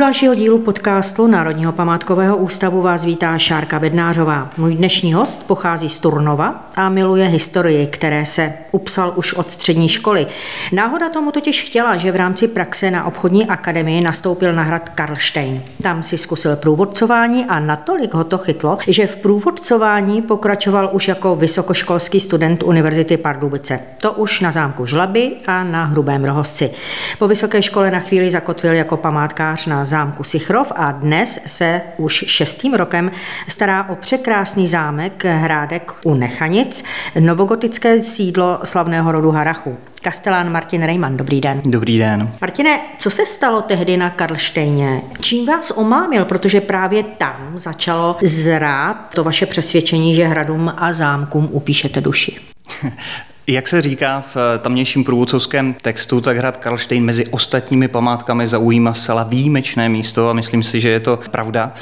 dalšího dílu podcastu Národního památkového ústavu vás vítá Šárka Bednářová. Můj dnešní host pochází z Turnova a miluje historii, které se upsal už od střední školy. Náhoda tomu totiž chtěla, že v rámci praxe na obchodní akademii nastoupil na hrad Karlštejn. Tam si zkusil průvodcování a natolik ho to chytlo, že v průvodcování pokračoval už jako vysokoškolský student Univerzity Pardubice. To už na zámku Žlaby a na Hrubém Rohosci. Po vysoké škole na chvíli zakotvil jako památkář na zámku Sichrov a dnes se už šestým rokem stará o překrásný zámek Hrádek u Nechanic, novogotické sídlo slavného rodu Harachu. Kastelán Martin Rejman, dobrý den. Dobrý den. Martine, co se stalo tehdy na Karlštejně? Čím vás omámil? Protože právě tam začalo zrát to vaše přesvědčení, že hradům a zámkům upíšete duši. Jak se říká v tamnějším průvodcovském textu, tak hrad Karlštejn mezi ostatními památkami zaujímá zcela výjimečné místo a myslím si, že je to pravda.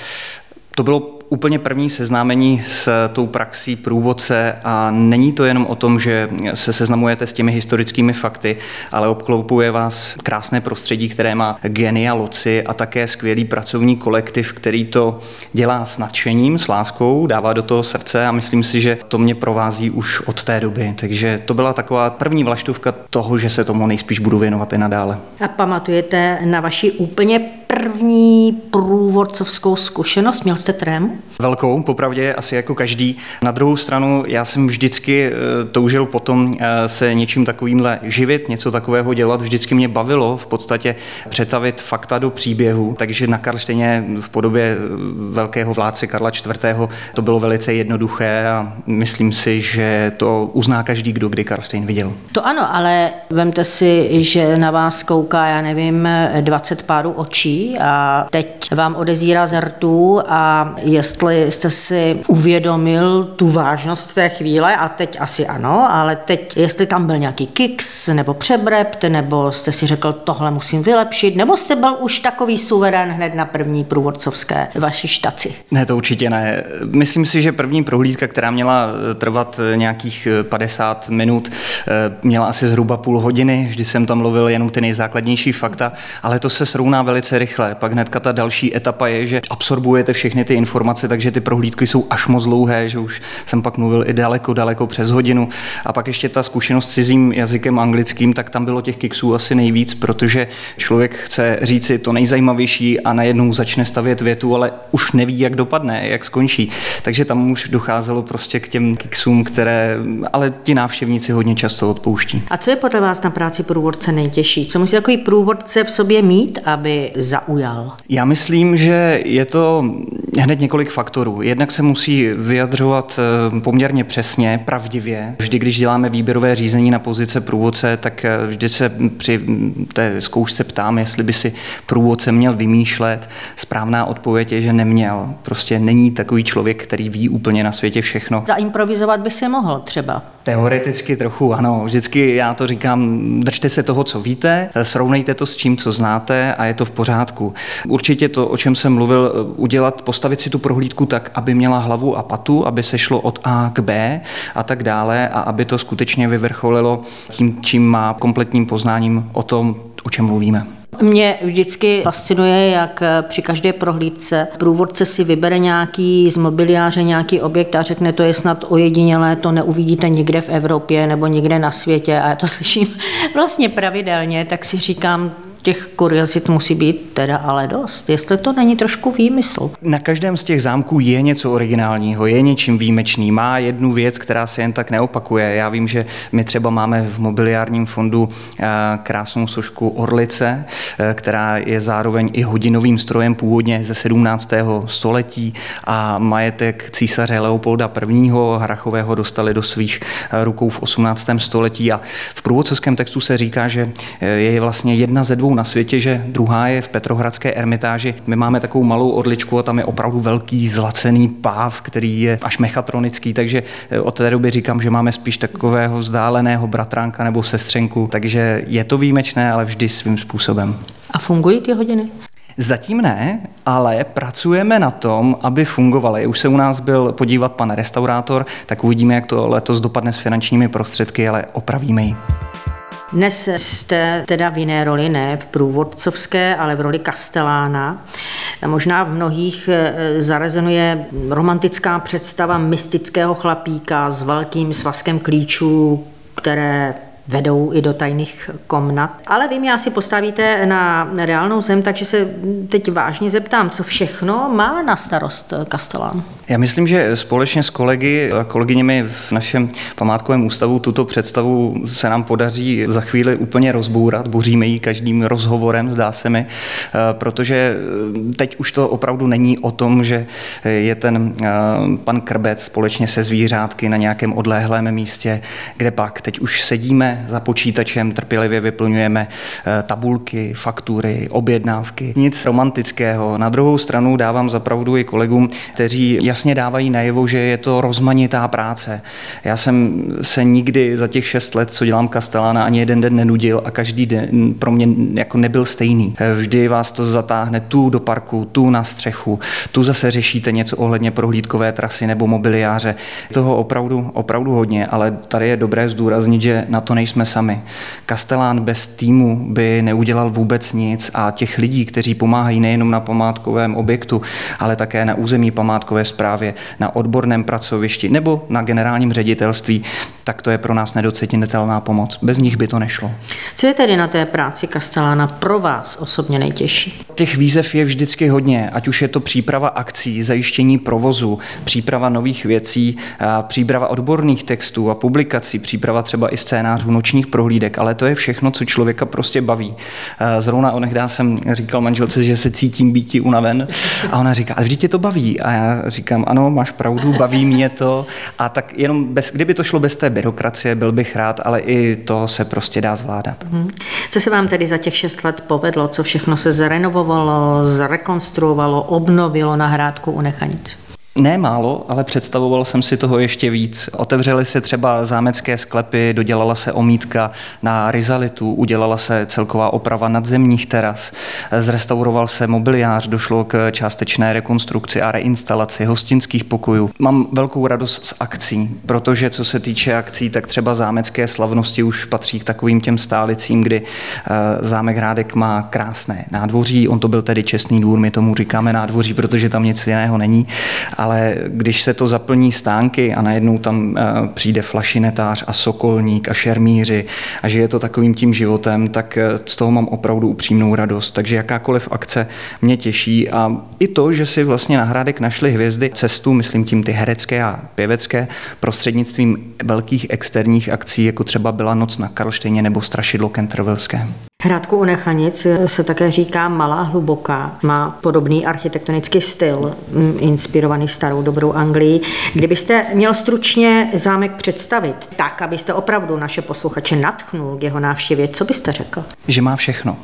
To bylo úplně první seznámení s tou praxí průvodce a není to jenom o tom, že se seznamujete s těmi historickými fakty, ale obkloupuje vás krásné prostředí, které má genia loci a také skvělý pracovní kolektiv, který to dělá s nadšením, s láskou, dává do toho srdce a myslím si, že to mě provází už od té doby. Takže to byla taková první vlaštovka toho, že se tomu nejspíš budu věnovat i nadále. A pamatujete na vaši úplně první průvodcovskou zkušenost? Měl jste trému? Velkou, popravdě asi jako každý. Na druhou stranu, já jsem vždycky eh, toužil potom eh, se něčím takovýmhle živit, něco takového dělat. Vždycky mě bavilo v podstatě přetavit fakta do příběhu, takže na Karlštejně v podobě eh, velkého vládce Karla IV. to bylo velice jednoduché a myslím si, že to uzná každý, kdo kdy Karlštejn viděl. To ano, ale vemte si, že na vás kouká, já nevím, 20 párů očí a teď vám odezírá z a jestli jste si uvědomil tu vážnost té chvíle a teď asi ano, ale teď jestli tam byl nějaký kiks nebo přebrept, nebo jste si řekl, tohle musím vylepšit, nebo jste byl už takový suverén hned na první průvodcovské vaší štaci? Ne, to určitě ne. Myslím si, že první prohlídka, která měla trvat nějakých 50 minut, měla asi zhruba půl hodiny, vždy jsem tam mluvil jenom ty nejzákladnější fakta, ale to se srovná velice rychle. Pak hnedka ta další etapa je, že absorbujete všechny ty informace, takže ty prohlídky jsou až moc dlouhé, že už jsem pak mluvil i daleko, daleko přes hodinu. A pak ještě ta zkušenost s cizím jazykem anglickým, tak tam bylo těch kiksů asi nejvíc, protože člověk chce říci to nejzajímavější a najednou začne stavět větu, ale už neví, jak dopadne, jak skončí. Takže tam už docházelo prostě k těm kiksům, které ale ti návštěvníci hodně často odpouští. A co je podle vás na práci průvodce nejtěžší? Co musí takový průvodce v sobě mít, aby zaujal? Já myslím, že je to hned několik faktorů. Jednak se musí vyjadřovat eh, poměrně přesně, pravdivě. Vždy, když děláme výběrové řízení na pozice průvodce, tak eh, vždy se při té zkoušce ptám, jestli by si průvodce měl vymýšlet. Správná odpověď je, že neměl. Prostě není takový člověk, který ví úplně na světě všechno. Zaimprovizovat by se mohl třeba. Teoreticky trochu ano. Vždycky já to říkám, držte se toho, co víte, srovnejte to s čím, co znáte a je to v pořádku. Určitě to, o čem jsem mluvil, udělat, postavit si tu prohlídku tak, aby měla hlavu a patu, aby se šlo od A k B a tak dále a aby to skutečně vyvrcholilo tím, čím má kompletním poznáním o tom, o čem mluvíme. Mě vždycky fascinuje, jak při každé prohlídce průvodce si vybere nějaký z mobiliáře nějaký objekt a řekne, to je snad ojedinělé, to neuvidíte nikde v Evropě nebo nikde na světě a já to slyším vlastně pravidelně, tak si říkám, těch kuriozit musí být teda ale dost. Jestli to není trošku výmysl. Na každém z těch zámků je něco originálního, je něčím výjimečný. Má jednu věc, která se jen tak neopakuje. Já vím, že my třeba máme v mobiliárním fondu eh, krásnou sošku Orlice, eh, která je zároveň i hodinovým strojem původně ze 17. století a majetek císaře Leopolda I. Hrachového dostali do svých eh, rukou v 18. století a v průvodcovském textu se říká, že je vlastně jedna ze dvou na světě, že druhá je v Petrohradské ermitáži. My máme takovou malou odličku a tam je opravdu velký zlacený páv, který je až mechatronický, takže eh, od té doby říkám, že máme spíš takového vzdáleného bratránka nebo sestřenku, takže je to výjimečné, ale vždy svým způsobem. A fungují ty hodiny? Zatím ne, ale pracujeme na tom, aby fungovaly. Už se u nás byl podívat pan restaurátor, tak uvidíme, jak to letos dopadne s finančními prostředky, ale opravíme ji. Dnes jste teda v jiné roli, ne v průvodcovské, ale v roli kastelána. Možná v mnohých eh, zarezonuje romantická představa mystického chlapíka s velkým svazkem klíčů, které vedou i do tajných komnat. Ale vy mě asi postavíte na reálnou zem, takže se teď vážně zeptám, co všechno má na starost Kastelán. Já myslím, že společně s kolegy a kolegyněmi v našem památkovém ústavu tuto představu se nám podaří za chvíli úplně rozbourat. Boříme ji každým rozhovorem, zdá se mi, eh, protože teď už to opravdu není o tom, že je ten eh, pan Krbec společně se zvířátky na nějakém odléhlém místě, kde pak teď už sedíme za počítačem, trpělivě vyplňujeme eh, tabulky, faktury, objednávky. Nic romantického. Na druhou stranu dávám zapravdu i kolegům, kteří jasně dávají najevo, že je to rozmanitá práce. Já jsem se nikdy za těch šest let, co dělám Kastelána, ani jeden den nenudil a každý den pro mě jako nebyl stejný. Eh, vždy vás to zatáhne tu do parku, tu na střechu, tu zase řešíte něco ohledně prohlídkové trasy nebo mobiliáře. Toho opravdu, opravdu hodně, ale tady je dobré zdůraznit, že na to nejsme nejsme sami. Kastelán bez týmu by neudělal vůbec nic a těch lidí, kteří pomáhají nejenom na památkovém objektu, ale také na území památkové správě, na odborném pracovišti nebo na generálním ředitelství, tak to je pro nás nedocenitelná pomoc. Bez nich by to nešlo. Co je tedy na té práci Kastelána pro vás osobně nejtěžší? Těch výzev je vždycky hodně, ať už je to příprava akcí, zajištění provozu, příprava nových věcí, příprava odborných textů a publikací, příprava třeba i scénářů nočních prohlídek, ale to je všechno, co člověka prostě baví. Zrovna onehdá jsem říkal manželce, že se cítím být unaven a ona říká, ale vždyť tě to baví. A já říkám, ano, máš pravdu, baví mě to. A tak jenom bez, kdyby to šlo bez té byrokracie, byl bych rád, ale i to se prostě dá zvládat. Hmm. Co se vám tedy za těch šest let povedlo? Co všechno se zrenovovalo, zrekonstruovalo, obnovilo na hrádku u Nechanic? Ne málo, ale představoval jsem si toho ještě víc. Otevřely se třeba zámecké sklepy, dodělala se omítka na rizalitu, udělala se celková oprava nadzemních teras, zrestauroval se mobiliář, došlo k částečné rekonstrukci a reinstalaci hostinských pokojů. Mám velkou radost z akcí, protože co se týče akcí, tak třeba zámecké slavnosti už patří k takovým těm stálicím, kdy eh, zámek Hrádek má krásné nádvoří, on to byl tedy čestný dvůr, my tomu říkáme nádvoří, protože tam nic jiného není, když se to zaplní stánky a najednou tam eh, přijde flašinetář a sokolník a šermíři a že je to takovým tím životem, tak eh, z toho mám opravdu upřímnou radost. Takže jakákoliv akce mě těší a i to, že si vlastně na Hrádek našli hvězdy cestu, myslím tím ty herecké a pěvecké, prostřednictvím velkých externích akcí, jako třeba byla Noc na Karlštejně nebo Strašidlo Kentrvelské. Hradku u Nechanic se také říká Malá hluboká. Má podobný architektonický styl, mm, inspirovaný starou dobrou Anglii. Kdybyste měl stručně zámek představit, tak, abyste opravdu naše posluchače natchnul k jeho návštěvě, co byste řekl? Že má všechno.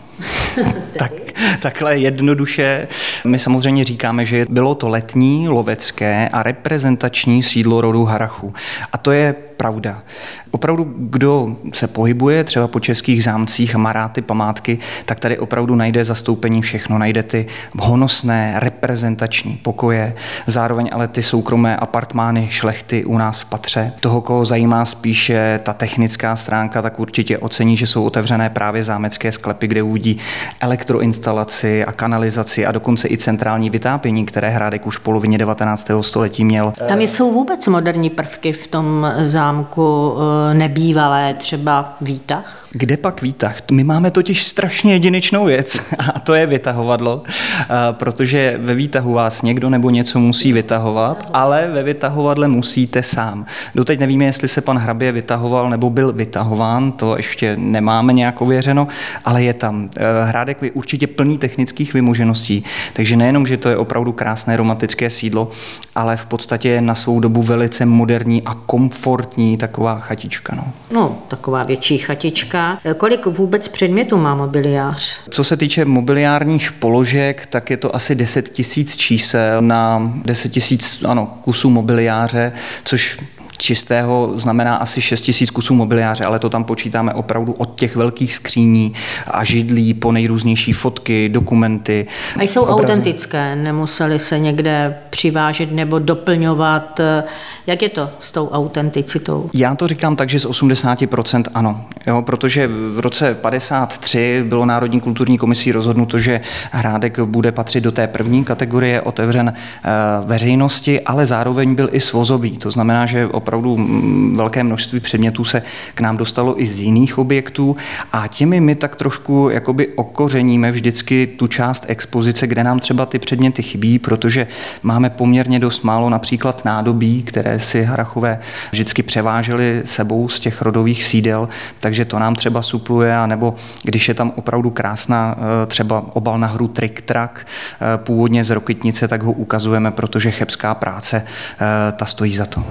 tak, takhle jednoduše. My samozřejmě říkáme, že bylo to letní, lovecké a reprezentační sídlo rodu Harachu. A to je pravda. Opravdu, kdo se pohybuje třeba po českých zámcích a ty památky, tak tady opravdu najde zastoupení všechno. Najde ty honosné, reprezentační pokoje, zároveň ale ty soukromé apartmány šlechty u nás v patře. Toho, koho zajímá spíše ta technická stránka, tak určitě ocení, že jsou otevřené právě zámecké sklepy, kde uvidí elektroinstalaci a kanalizaci a dokonce i centrální vytápění, které Hrádek už v polovině 19. století měl. Tam jsou vůbec moderní prvky v tom zámku eh, nebývalé, třeba výtah? Kde pak výtah? My máme totiž strašně jedinečnou věc a to je vytahovadlo, protože ve výtahu vás někdo nebo něco musí vytahovat, ale ve vytahovadle musíte sám. Doteď nevíme, jestli se pan Hrabě vytahoval nebo byl vytahován, to ještě nemáme nějak ověřeno, ale je tam. E, Hrádek je určitě plný technických vymožeností, takže nejenom, že to je opravdu krásné romantické sídlo, ale v podstatě je na svou dobu velice moderní a komfortní taková chatička. No, no taková větší chatička Kolik vůbec předmětů má mobiliář? Co se týče mobiliárních položek, tak je to asi 10 tisíc čísel na 10 tisíc ano, kusů mobiliáře, což čistého znamená asi 6 tisíc kusů mobiliáře, ale to tam počítáme opravdu od těch velkých skříní a židlí po nejrůznější fotky, dokumenty. A jsou obrazy. autentické, nemuseli se někde přivážet nebo doplňovat. Jak je to s tou autenticitou? Já to říkám tak, že z 80% ano, jo, protože v roce 53 bylo Národní kulturní komisí rozhodnuto, že Hrádek bude patřit do té první kategorie, otevřen eh, veřejnosti, ale zároveň byl i svozobý. To znamená, že opravdu mm, velké množství předmětů se k nám dostalo i z jiných objektů a těmi my tak trošku jakoby okořeníme vždycky tu část expozice, kde nám třeba ty předměty chybí, protože máme poměrně dost málo například nádobí, které si Harachové vždycky převáželi sebou z těch rodových sídel, takže to nám třeba supluje, nebo když je tam opravdu krásná eh, třeba obal na hru Trick Track, eh, původně z Rokitnice, tak ho ukazujeme, protože chebská práce eh, ta stojí za to.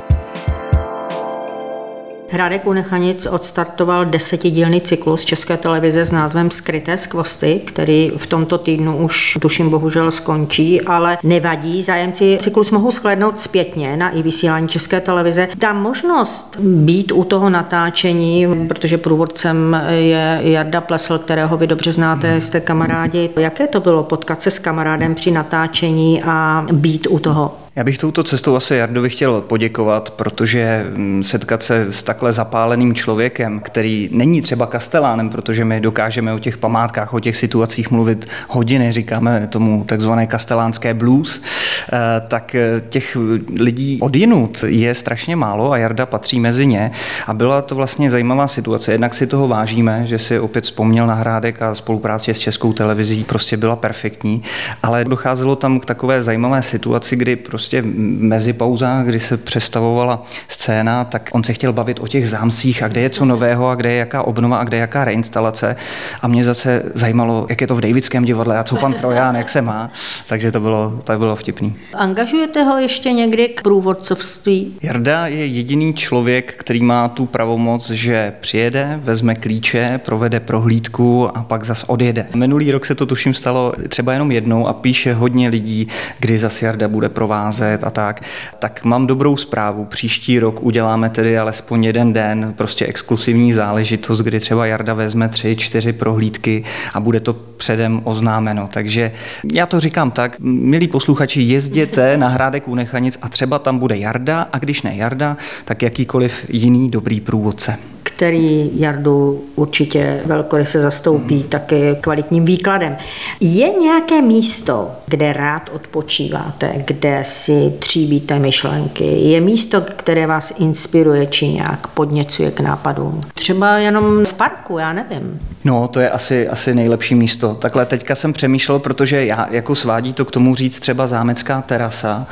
Hradek Unechanic odstartoval desetidílný cyklus České televize s názvem Skryté skvosty, který v tomto týdnu už tuším bohužel skončí, ale nevadí. Zájemci cyklus mohou shlédnout zpětně na i vysílání České televize. Ta možnost být u toho natáčení, protože průvodcem je Jarda Plesl, kterého vy dobře znáte, jste kamarádi. Jaké to bylo potkat se s kamarádem při natáčení a být u toho? Já bych touto cestou asi Jardovi chtěl poděkovat, protože mm, setkat se s takhle zapáleným člověkem, který není třeba kastelánem, protože my dokážeme o těch památkách, o těch situacích mluvit hodiny, říkáme tomu takzvané kastelánské blues, eh, tak eh, těch lidí odjinut je strašně málo a Jarda patří mezi ně. A byla to vlastně zajímavá situace. Jednak si toho vážíme, že si opět vzpomněl na Hrádek a spolupráce s Českou televizí prostě byla perfektní, ale docházelo tam k takové zajímavé situaci, kdy prostě prostě mezi pauzách, kdy se přestavovala scéna, tak on se chtěl bavit o těch zámcích a kde je co nového a kde je jaká obnova a kde je jaká reinstalace. A mě zase zajímalo, jak je to v Davidském divadle a co pan Troján, jak se má. Takže to bylo, to bylo vtipný. Angažujete ho ještě někdy k průvodcovství? Jarda je jediný člověk, který má tu pravomoc, že přijede, vezme klíče, provede prohlídku a pak zas odjede. Minulý rok se to tuším stalo třeba jenom jednou a píše hodně lidí, kdy zas Jarda bude provázet a tak, tak mám dobrou zprávu. Příští rok uděláme tedy alespoň jeden den, prostě exkluzivní záležitost, kdy třeba Jarda vezme tři, čtyři prohlídky a bude to předem oznámeno. Takže já to říkám tak, milí posluchači, jezděte na Hrádek u Nechanic a třeba tam bude Jarda a když ne Jarda, tak jakýkoliv jiný dobrý průvodce který Jardu určitě velkoryse zastoupí taky kvalitním výkladem. Je nějaké místo, kde rád odpočíváte, kde si tříbíte myšlenky? Je místo, které vás inspiruje či nějak podněcuje k nápadům? Třeba jenom v parku, já nevím. No, to je asi, asi nejlepší místo. Takhle teďka jsem přemýšlel, protože já jako svádí to k tomu říct třeba zámecká terasa,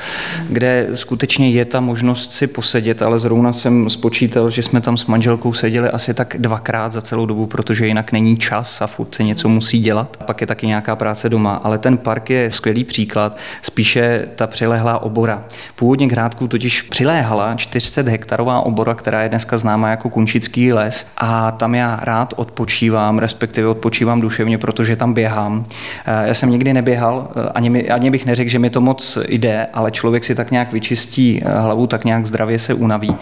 kde skutečně je ta možnost si posedět, ale zrovna jsem spočítal, že jsme tam s manželkou seděli asi tak dvakrát za celou dobu, protože jinak není čas a furt se něco musí dělat. Pak je taky nějaká práce doma, ale ten park je skvělý příklad, spíše ta přilehlá obora. Původně k Hrádku totiž přiléhala 400 hektarová obora, která je dneska známá jako Kunčický les a tam já rád odpočívám, respektive odpočívám duševně, protože tam běhám. Eh, já jsem nikdy neběhal, eh, ani, mi, ani bych neřekl, že mi to moc jde, ale člověk si tak nějak vyčistí eh, hlavu, tak nějak zdravě se unaví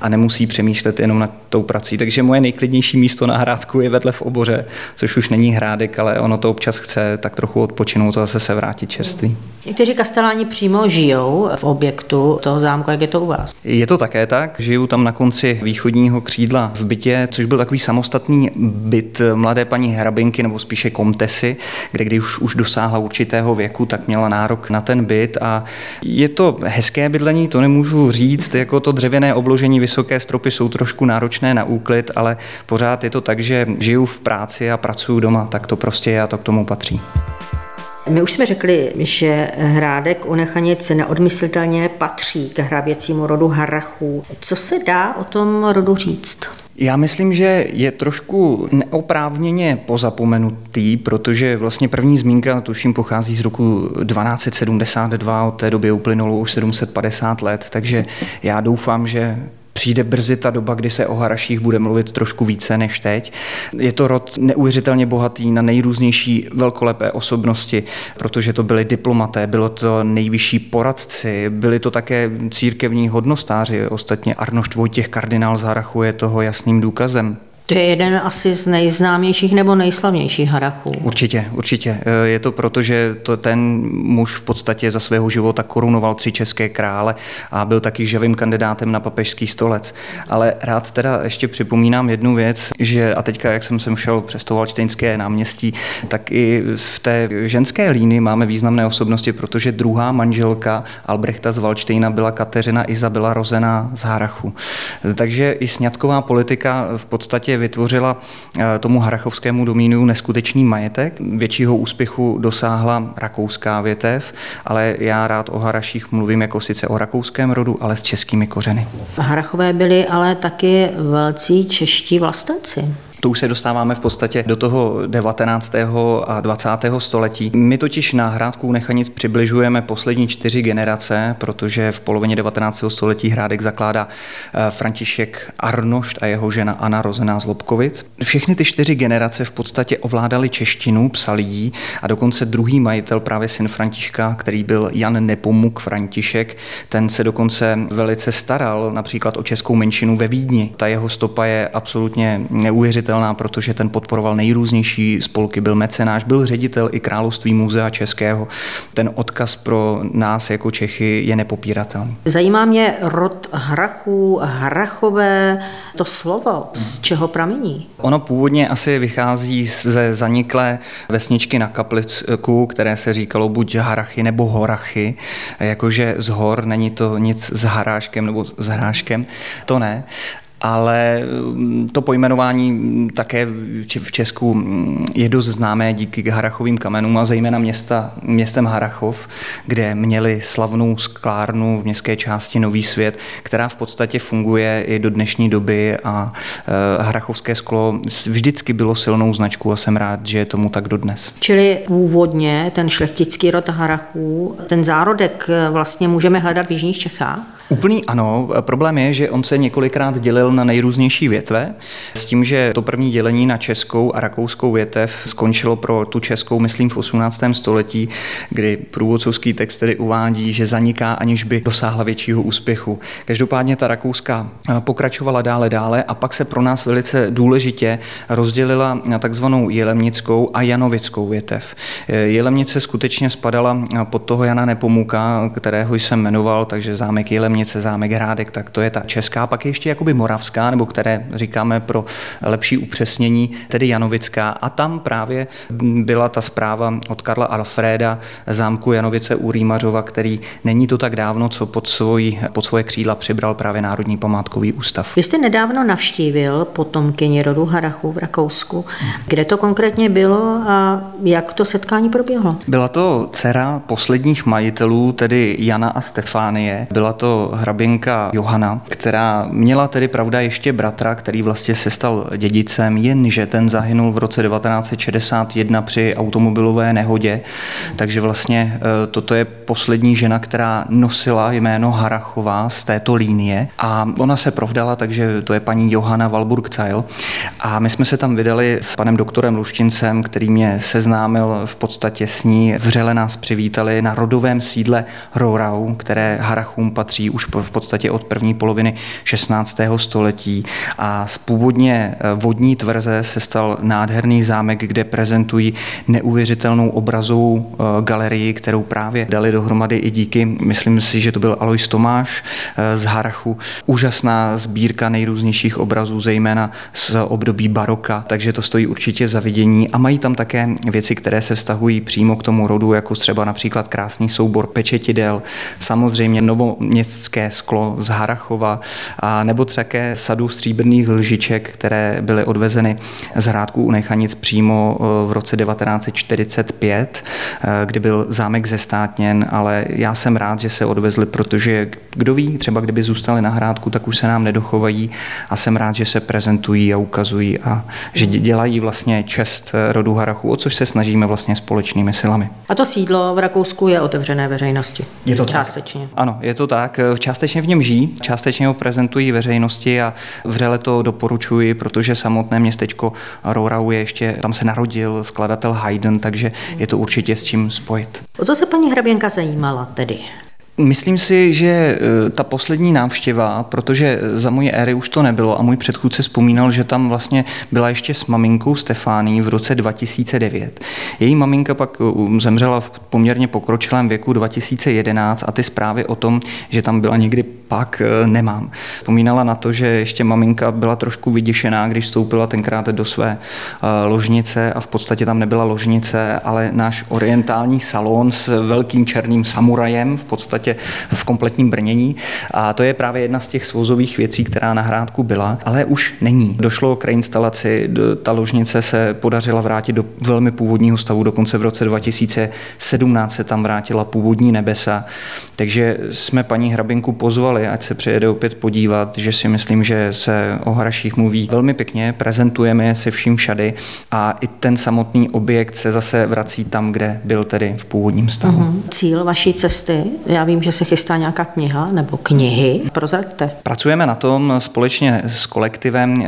a nemusí přemýšlet jenom nad tou prací. Takže moje nejklidnější místo na Hrádku je vedle v oboře, což už není Hrádek, ale ono to občas chce tak trochu odpočinout a zase se vrátit čerství. Někteří kasteláni přímo žijou v objektu toho zámku, jak je to u vás? Je to také tak, žiju tam na konci východního křídla v bytě, což byl takový samostatný byt mladé paní hrabinky nebo spíše komtesy, kde když už dosáhla určitého věku, tak měla nárok na ten byt a je to hezké bydlení, to nemůžu říct, jako to dřevěné obložení, vysoké stropy jsou trošku náročné na úklid, ale pořád je to tak, že žiju v práci a pracuji doma, tak to prostě je a to k tomu patří. My už jsme řekli, že Hrádek u Nechanic neodmyslitelně patří k hraběcímu rodu Harachů. Co se dá o tom rodu říct? Já myslím, že je trošku neoprávněně pozapomenutý, protože vlastně první zmínka, tuším, pochází z roku 1272, od té doby uplynulo už 750 let, takže já doufám, že přijde brzy ta doba, kdy se o Haraších bude mluvit trošku více než teď. Je to rod neuvěřitelně bohatý na nejrůznější velkolepé osobnosti, protože to byli diplomaté, bylo to nejvyšší poradci, byli to také církevní hodnostáři, ostatně Arnošt Vojtěch kardinál z Harachu je toho jasným důkazem. To je jeden asi z nejznámějších nebo nejslavnějších harachů. Určitě, určitě. E, je to proto, že to ten muž v podstatě za svého života korunoval tři české krále a byl taky živým kandidátem na papežský stolec. Ale rád teda ještě připomínám jednu věc, že a teďka, jak jsem sem šel přes to Valštejnské náměstí, tak i v té ženské línii máme významné osobnosti, protože druhá manželka Albrechta z Valštejna byla Kateřina Izabela rozená z Harachu. Takže i sňatková politika v podstatě vytvořila eh, tomu harachovskému domínu neskutečný majetek. Většího úspěchu dosáhla rakouská větev, ale já rád o Haraších mluvím jako sice o rakouském rodu, ale s českými kořeny. Harachové byli ale taky velcí čeští vlastenci. To už se dostáváme v podstatě do toho 19. a 20. století. My totiž na Hrádku Nechanic přibližujeme poslední čtyři generace, protože v polovině 19. století Hrádek zakládá eh, František Arnošt a jeho žena Anna rozená z Lobkovic. Všechny ty čtyři generace v podstatě ovládali češtinu, psali jí a dokonce druhý majitel, právě syn Františka, který byl Jan Nepomuk František, ten se dokonce velice staral například o českou menšinu ve Vídni. Ta jeho stopa je absolutně neuvěřitelná neuvěřitelná, protože ten podporoval nejrůznější spolky, byl mecenáš, byl ředitel i Království muzea českého. Ten odkaz pro nás jako Čechy je nepopíratelný. Zajímá mě rod Hrachů, Hrachové, to slovo, z čeho pramení? Ono původně asi vychází ze zaniklé vesničky na Kaplicku, které se říkalo buď Harachy nebo Horachy, jakože z hor, není to nic s haráškem nebo s hráškem, to ne ale mm, to pojmenování také v Česku mm, je dost známé díky Harachovým kamenům a zejména města, městem Harachov, kde měli slavnou sklárnu v městské části Nový svět, která v podstatě funguje i do dnešní doby a e, Harachovské sklo vždycky bylo silnou značkou a jsem rád, že je tomu tak dodnes. Čili původně ten šlechtický rod Harachů, ten zárodek e, vlastně můžeme hledat v Jižních Čechách? Úplný ano. Problém je, že on se několikrát dělil na nejrůznější větve, s tím, že to první dělení na českou a rakouskou větev skončilo pro tu českou, myslím, v 18. století, kdy průvodcovský text tedy uvádí, že zaniká, aniž by dosáhla většího úspěchu. Každopádně ta rakouská pokračovala dále dále a pak se pro nás velice důležitě rozdělila na takzvanou jelemnickou a janovickou větev. Jelemnice skutečně spadala pod toho Jana Nepomuka, kterého jsem jmenoval, takže zámek Jelem Kamenice, zámek Hrádek, tak to je ta česká, pak je ještě jakoby moravská, nebo které říkáme pro lepší upřesnění, tedy Janovická. A tam právě byla ta zpráva od Karla Alfreda zámku Janovice u Rýmařova, který není to tak dávno, co pod, svoj, pod svoje křídla přibral právě Národní památkový ústav. Vy jste nedávno navštívil potomkyni rodu Harachu v Rakousku. Kde to konkrétně bylo a jak to setkání proběhlo? Byla to dcera posledních majitelů, tedy Jana a Stefánie. Byla to hraběnka Johana, která měla tedy pravda ještě bratra, který vlastně se stal dědicem, jenže ten zahynul v roce 1961 při automobilové nehodě. Takže vlastně e, toto je poslední žena, která nosila jméno Harachová z této línie a ona se provdala, takže to je paní Johana walburg zeil A my jsme se tam vydali s panem doktorem Luštincem, který mě seznámil v podstatě s ní. Vřele nás přivítali na rodovém sídle Rorau, které Harachům patří už v podstatě od první poloviny 16. století a z původně eh, vodní tvrze se stal nádherný zámek, kde prezentují neuvěřitelnou obrazovou eh, galerii, kterou právě dali dohromady i díky, myslím si, že to byl Alois Tomáš eh, z Harachu. Úžasná sbírka nejrůznějších obrazů, zejména z období baroka, takže to stojí určitě za vidění a mají tam také věci, které se vztahují přímo k tomu rodu, jako třeba například krásný soubor pečetidel, samozřejmě novoměstské městské sklo z Harachova, a nebo také sadu stříbrných lžiček, které byly odvezeny z hrádku u Nechanic přímo e, v roce 1945, e, kdy byl zámek zestátněn, ale já jsem rád, že se odvezli, protože kdo ví, třeba kdyby zůstali na hrádku, tak už se nám nedochovají a jsem rád, že se prezentují a ukazují a že dělají vlastně čest rodu Harachu, o což se snažíme vlastně společnými silami. A to sídlo v Rakousku je otevřené veřejnosti? Je to částečně. Tak. Ano, je to tak částečně v něm žijí, částečně ho prezentují veřejnosti a vřele to doporučuji, protože samotné městečko Rourau je ještě, tam se narodil skladatel Haydn, takže je to určitě s čím spojit. O co se paní hraběnka zajímala tedy? Myslím si, že e, ta poslední návštěva, protože za moje éry už to nebylo a můj předchůdce vzpomínal, že tam vlastně byla ještě s maminkou Stefání v roce 2009. Její maminka pak e, zemřela v poměrně pokročilém věku 2011 a ty zprávy o tom, že tam byla někdy pak, e, nemám. Vzpomínala na to, že ještě maminka byla trošku vyděšená, když stoupila tenkrát do své ložnice a v podstatě tam nebyla ložnice, ale náš orientální salon s velkým černým samurajem v podstatě podstatě v kompletním brnění. A to je právě jedna z těch svozových věcí, která na hrádku byla, ale už není. Došlo k reinstalaci, ta ložnice se podařila vrátit do velmi původního stavu, dokonce v roce 2017 se tam vrátila původní nebesa. Takže jsme paní Hrabinku pozvali, ať se přijede opět podívat, že si myslím, že se o Hraších mluví velmi pěkně, prezentujeme je se vším všady a i ten samotný objekt se zase vrací tam, kde byl tedy v původním stavu. Mm-hmm. Cíl vaší cesty, já vím, že se chystá nějaká kniha nebo knihy. Prozraďte. Pracujeme na tom společně s kolektivem.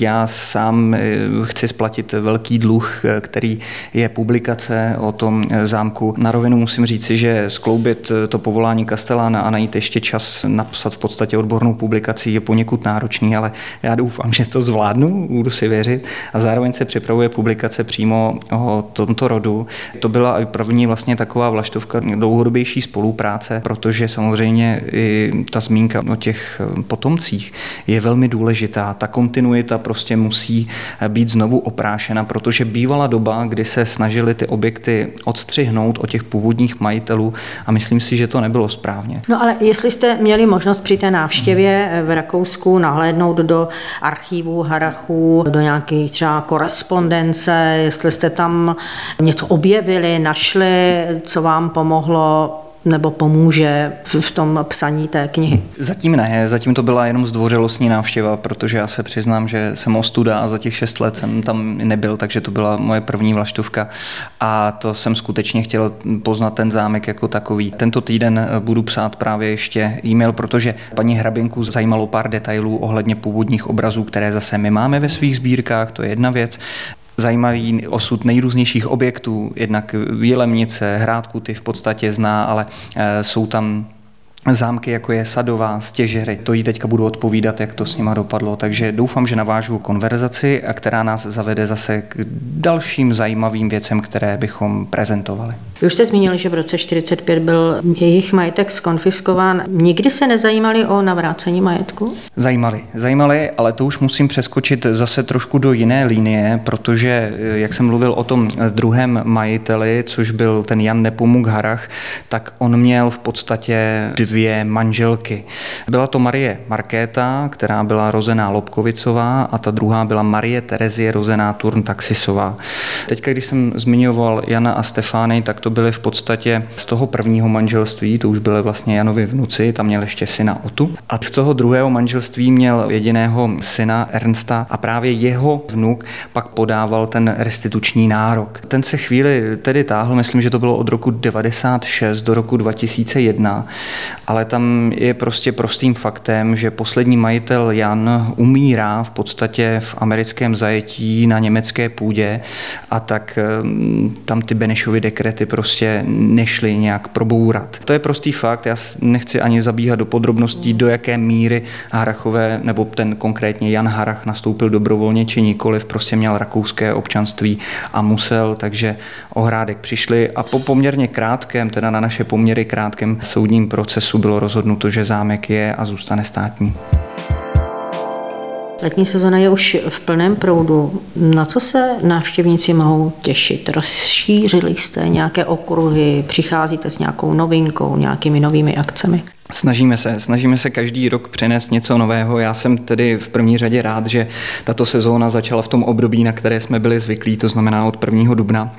Já sám eh, chci splatit velký dluh, eh, který je publikace o tom eh, zámku. Na rovinu musím říci, že skloubit to povolání Kastelána a najít ještě čas napsat v podstatě odbornou publikaci je poněkud náročný, ale já doufám, že to zvládnu, budu si věřit. A zároveň se připravuje publikace přímo o tomto rodu. To byla první vlastně taková vlaštovka dlouhodobější spolupráce protože samozřejmě i ta zmínka o těch eh, potomcích je velmi důležitá. Ta kontinuita prostě musí eh, být znovu oprášena, protože bývala doba, kdy se snažili ty objekty odstřihnout od těch původních majitelů a myslím si, že to nebylo správně. No ale jestli jste měli možnost při té návštěvě eh, v Rakousku nahlédnout do archívů Harachů, do nějaké třeba korespondence, jestli jste tam něco objevili, našli, co vám pomohlo nebo pomůže v tom psaní té knihy? Zatím ne, zatím to byla jenom zdvořilostní návštěva, protože já se přiznám, že jsem ostuda a za těch šest let jsem tam nebyl, takže to byla moje první vlaštovka a to jsem skutečně chtěl poznat ten zámek jako takový. Tento týden budu psát právě ještě e-mail, protože paní Hrabinku zajímalo pár detailů ohledně původních obrazů, které zase my máme ve svých sbírkách, to je jedna věc zajímavý osud nejrůznějších objektů, jednak Jelemnice, Hrádku ty v podstatě zná, ale eh, jsou tam zámky, jako je Sadová, Stěžery. To jí teďka budu odpovídat, jak to s nima dopadlo. Takže doufám, že navážu konverzaci, která nás zavede zase k dalším zajímavým věcem, které bychom prezentovali. Vy už jste zmínili, že v roce 45 byl jejich majetek skonfiskován. Nikdy se nezajímali o navrácení majetku? Zajímali, zajímali, ale to už musím přeskočit zase trošku do jiné linie, protože, jak jsem mluvil o tom druhém majiteli, což byl ten Jan Nepomuk Harach, tak on měl v podstatě dvě manželky. Byla to Marie Markéta, která byla rozená Lobkovicová a ta druhá byla Marie Terezie rozená Turn Taxisová. Teďka, když jsem zmiňoval Jana a Stefány, tak to byly v podstatě z toho prvního manželství, to už byly vlastně Janovi vnuci, tam měl ještě syna Otu. A z toho druhého manželství měl jediného syna Ernsta a právě jeho vnuk pak podával ten restituční nárok. Ten se chvíli tedy táhl, myslím, že to bylo od roku 96 do roku 2001 ale tam je prostě prostým faktem, že poslední majitel Jan umírá v podstatě v americkém zajetí na německé půdě a tak mm, tam ty Benešovy dekrety prostě nešly nějak probourat. To je prostý fakt, já nechci ani zabíhat do podrobností, do jaké míry Harachové, nebo ten konkrétně Jan Harach nastoupil dobrovolně či nikoliv, prostě měl rakouské občanství a musel, takže ohrádek přišli a po poměrně krátkém, teda na naše poměry krátkém soudním procesu bylo rozhodnuto, že zámek je a zůstane státní. Letní sezona je už v plném proudu. Na co se návštěvníci mohou těšit? Rozšířili jste nějaké okruhy, přicházíte s nějakou novinkou, nějakými novými akcemi? Snažíme se, snažíme se každý rok přinést něco nového. Já jsem tedy v první řadě rád, že tato sezóna začala v tom období, na které jsme byli zvyklí, to znamená od 1. dubna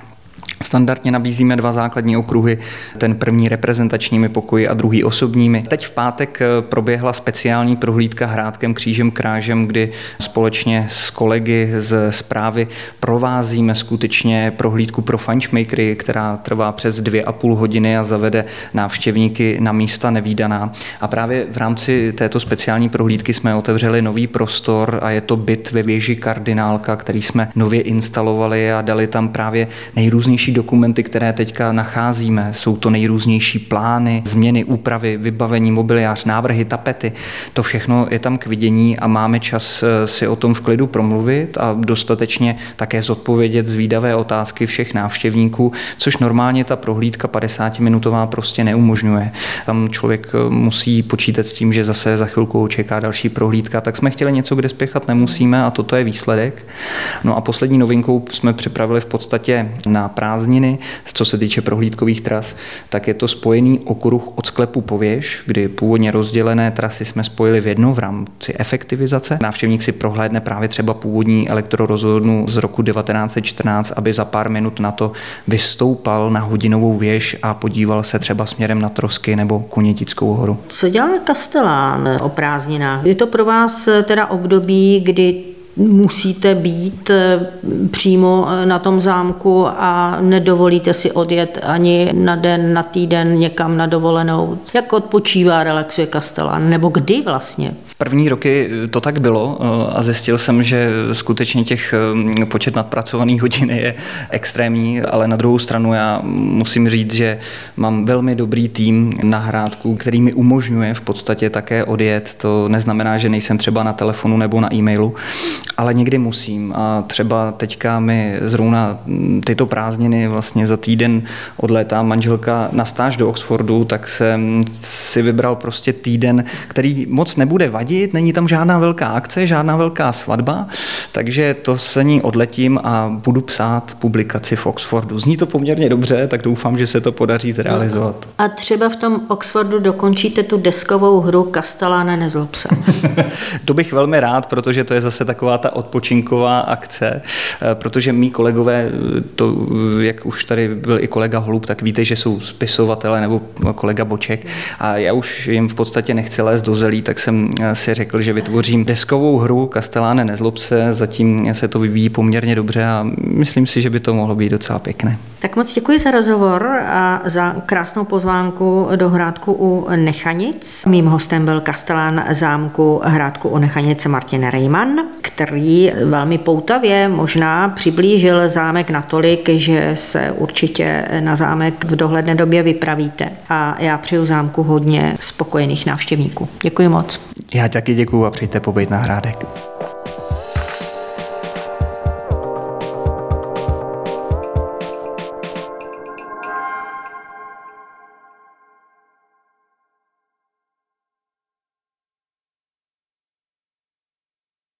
Standardně nabízíme dva základní okruhy, ten první reprezentačními pokoji a druhý osobními. Teď v pátek eh, proběhla speciální prohlídka Hrádkem křížem krážem, kdy společně s kolegy z zprávy provázíme skutečně prohlídku pro fančmakery, která trvá přes dvě a půl hodiny a zavede návštěvníky na místa nevýdaná. A právě v rámci této speciální prohlídky jsme otevřeli nový prostor a je to byt ve věži kardinálka, který jsme nově instalovali a dali tam právě nejrůznější dokumenty, které teďka nacházíme. Jsou to nejrůznější plány, změny, úpravy, vybavení, mobiliář, návrhy, tapety. To všechno je tam k vidění a máme čas eh, si o tom v klidu promluvit a dostatečně také zodpovědět zvídavé otázky všech návštěvníků, což normálně ta prohlídka 50-minutová prostě neumožňuje. Tam člověk eh, musí počítat s tím, že zase za chvilku čeká další prohlídka, tak jsme chtěli něco, kde spěchat nemusíme a toto je výsledek. No a poslední novinkou jsme připravili v podstatě na prázdniny, co se týče prohlídkových tras, tak je to spojený okruh od sklepu pověž, kdy původně rozdělené trasy jsme spojili v jedno v rámci efektivizace. Návštěvník si prohlédne právě třeba původní elektrorozhodnu z roku 1914, aby za pár minut na to vystoupal na hodinovou věž a podíval se třeba směrem na Trosky nebo Kunětickou horu. Co dělá Kastelán o prázdninách? Je to pro vás teda období, kdy musíte být eh, přímo eh, na tom zámku a nedovolíte si odjet ani na den, na týden někam na dovolenou. Jak odpočívá, relaxuje Kastelán? Nebo kdy vlastně? První roky to tak bylo eh, a zjistil jsem, že skutečně těch počet nadpracovaných hodin je extrémní, ale na druhou stranu já musím říct, že mám velmi dobrý tým na hrádku, který mi umožňuje v podstatě také odjet. To neznamená, že nejsem třeba na telefonu nebo na e-mailu, ale někdy musím. A třeba teďka mi zrovna tyto prázdniny vlastně za týden odlétá manželka na stáž do Oxfordu, tak jsem si vybral prostě týden, který moc nebude vadit, není tam žádná velká akce, žádná velká svatba, takže to se ní odletím a budu psát publikaci v Oxfordu. Zní to poměrně dobře, tak doufám, že se to podaří zrealizovat. A třeba v tom Oxfordu dokončíte tu deskovou hru Kastaláne nezlob se. to bych velmi rád, protože to je zase taková ta odpočinková akce, eh, protože mý kolegové, eh, to, eh, jak už tady byl i kolega Holub, tak víte, že jsou spisovatele nebo kolega Boček a já už jim v podstatě nechci lézt do zelí, tak jsem si řekl, že vytvořím deskovou hru Kasteláne nezlob se, zatím se to vyvíjí poměrně dobře a myslím si, že by to mohlo být docela pěkné. Tak moc děkuji za rozhovor a za krásnou pozvánku do Hrádku u Nechanic. Mým hostem byl kastelán zámku Hrádku u Nechanic Martin Rejman, který velmi poutavě možná přiblížil zámek natolik, že se určitě na zámek v dohledné době vypravíte. A já přeju zámku hodně spokojených návštěvníků. Děkuji moc. Já taky děkuji a přijďte pobyt na Hrádek.